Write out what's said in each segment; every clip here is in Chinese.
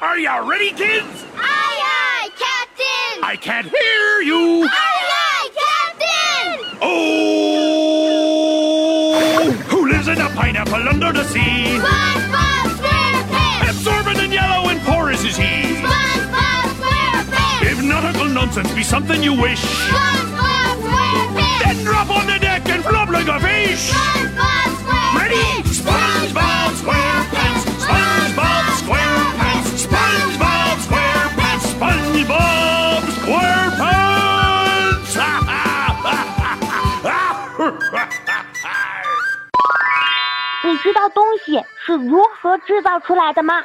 Are you ready, kids? Aye, aye, Captain! I can't hear you. Aye, aye, Captain! Oh! Who lives in a pineapple under the sea? SpongeBob SquarePants! Absorbent and yellow and porous is he. SpongeBob SquarePants! If nautical nonsense be something you wish, SpongeBob SquarePants! then drop on the deck and flop like a fish. SpongeBob 你知道东西是如何制造出来的吗？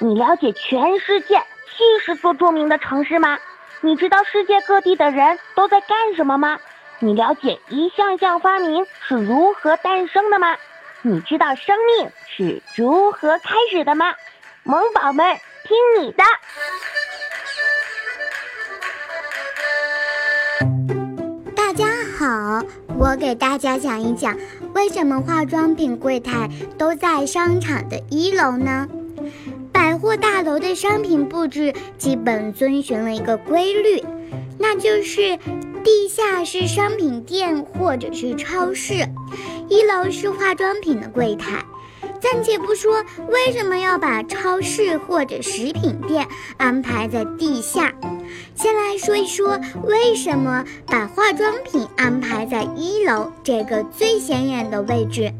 你了解全世界七十座著名的城市吗？你知道世界各地的人都在干什么吗？你了解一项项发明是如何诞生的吗？你知道生命是如何开始的吗？萌宝们，听你的！我给大家讲一讲，为什么化妆品柜台都在商场的一楼呢？百货大楼的商品布置基本遵循了一个规律，那就是地下是商品店或者是超市，一楼是化妆品的柜台。暂且不说为什么要把超市或者食品店安排在地下，先来说一说为什么把化妆品安排在一楼这个最显眼的位置。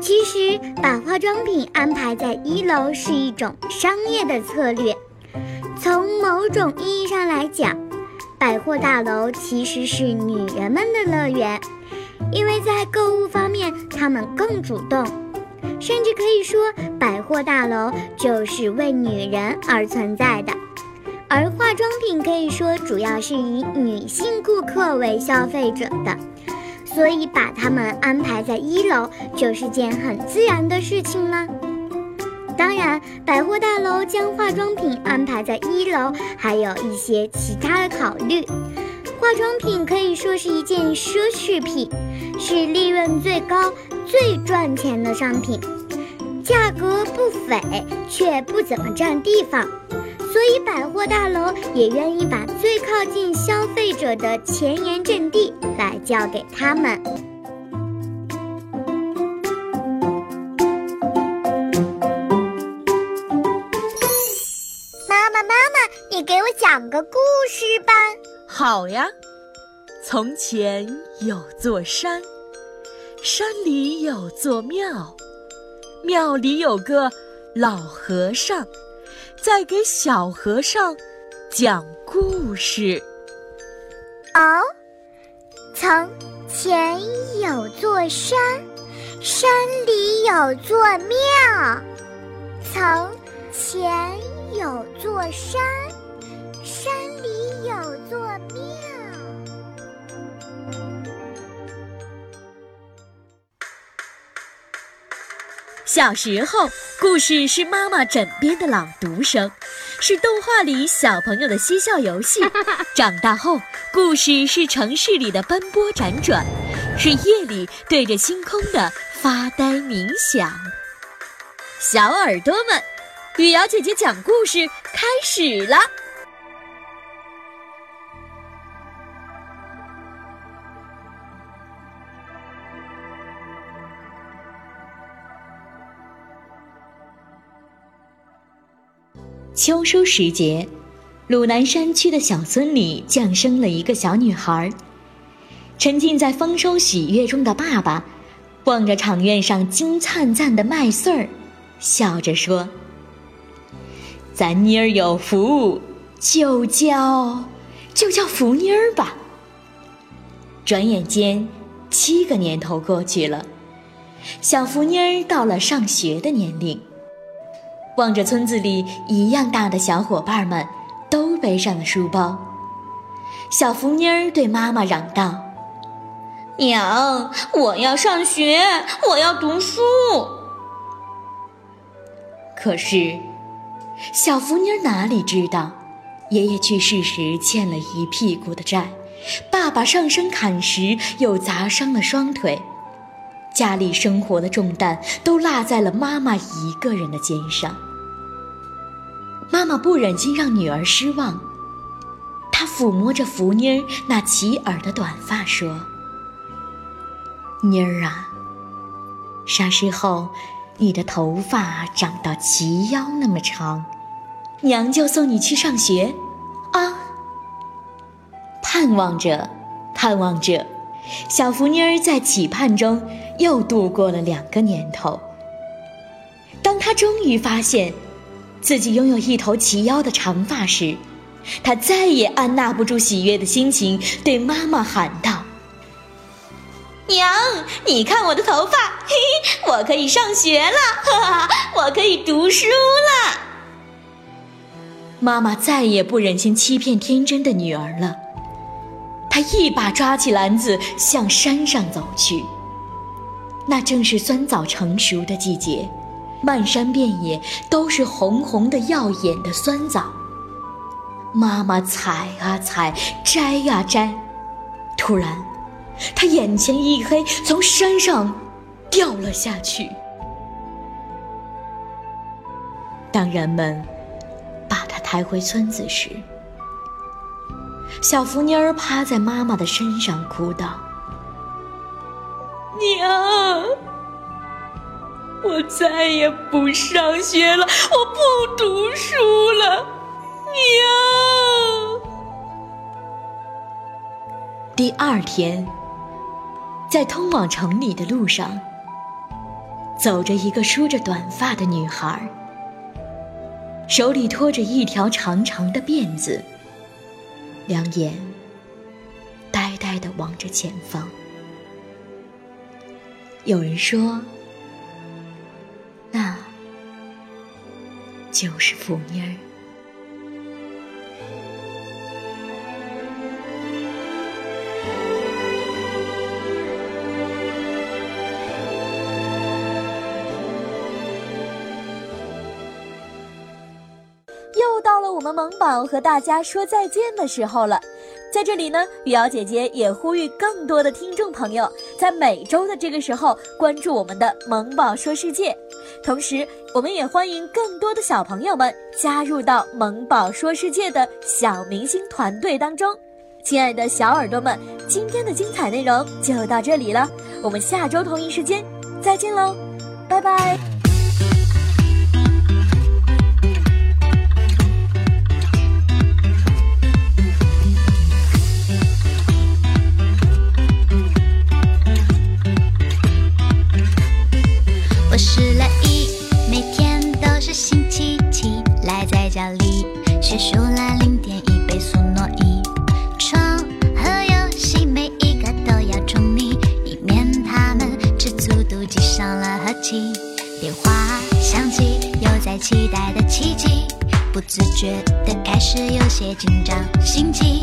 其实，把化妆品安排在一楼是一种商业的策略。从某种意义上来讲，百货大楼其实是女人们的乐园，因为在购物方面，她们更主动。甚至可以说，百货大楼就是为女人而存在的，而化妆品可以说主要是以女性顾客为消费者的，所以把它们安排在一楼就是件很自然的事情了。当然，百货大楼将化妆品安排在一楼，还有一些其他的考虑。化妆品可以说是一件奢侈品，是利润最高。最赚钱的商品，价格不菲，却不怎么占地方，所以百货大楼也愿意把最靠近消费者的前沿阵地来交给他们。妈妈，妈妈，你给我讲个故事吧。好呀，从前有座山。山里有座庙，庙里有个老和尚，在给小和尚讲故事。哦，从前有座山，山里有座庙。从前有座山，小时候，故事是妈妈枕边的朗读声，是动画里小朋友的嬉笑游戏；长大后，故事是城市里的奔波辗转，是夜里对着星空的发呆冥想。小耳朵们，雨瑶姐姐讲故事开始了。秋收时节，鲁南山区的小村里降生了一个小女孩。沉浸在丰收喜悦中的爸爸，望着场院上金灿灿的麦穗儿，笑着说：“咱妮儿有福，就叫就叫福妮儿吧。”转眼间，七个年头过去了，小福妮儿到了上学的年龄。望着村子里一样大的小伙伴们，都背上了书包。小福妮儿对妈妈嚷道：“娘，我要上学，我要读书。”可是，小福妮儿哪里知道，爷爷去世时欠了一屁股的债，爸爸上山砍石又砸伤了双腿，家里生活的重担都落在了妈妈一个人的肩上。妈妈不忍心让女儿失望，她抚摸着福妮儿那齐耳的短发说：“妮儿啊，啥时候你的头发长到齐腰那么长，娘就送你去上学，啊！”盼望着，盼望着，小福妮儿在期盼中又度过了两个年头。当他终于发现。自己拥有一头齐腰的长发时，他再也按捺不住喜悦的心情，对妈妈喊道：“娘，你看我的头发，嘿嘿，我可以上学了，哈哈，我可以读书了。”妈妈再也不忍心欺骗天真的女儿了，她一把抓起篮子向山上走去。那正是酸枣成熟的季节。漫山遍野都是红红的、耀眼的酸枣。妈妈采啊采，摘呀摘，突然，她眼前一黑，从山上掉了下去。当人们把她抬回村子时，小福妮儿趴在妈妈的身上哭道：“娘。”我再也不上学了，我不读书了，娘。第二天，在通往城里的路上，走着一个梳着短发的女孩，手里托着一条长长的辫子，两眼呆呆的望着前方。有人说。那就是福妮儿。们萌宝和大家说再见的时候了。在这里呢，雨瑶姐姐也呼吁更多的听众朋友，在每周的这个时候关注我们的“萌宝说世界”。同时，我们也欢迎更多的小朋友们加入到“萌宝说世界”的小明星团队当中。亲爱的小耳朵们，今天的精彩内容就到这里了，我们下周同一时间再见喽，拜拜。想起又在期待的奇迹不自觉的开始有些紧张心悸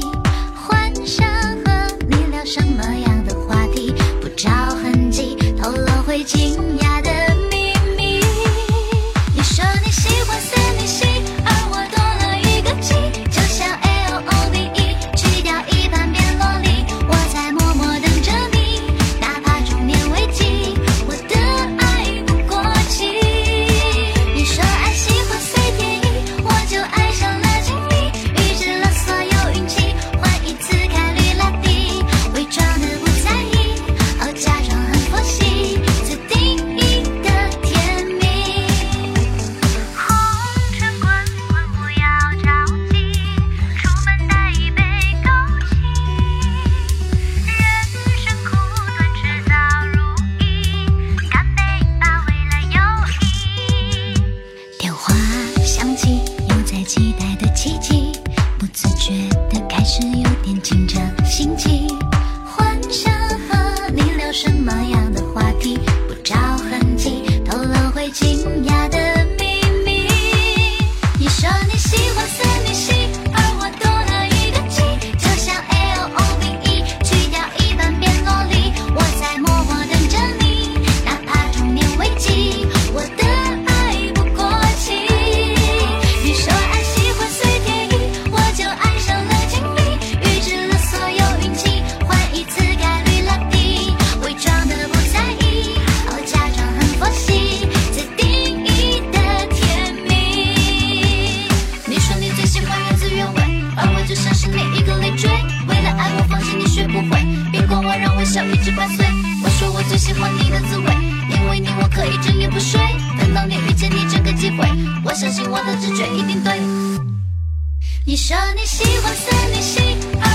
幻想和你聊什么样的话题不着痕迹透露会惊讶的期待你说你喜欢森女系。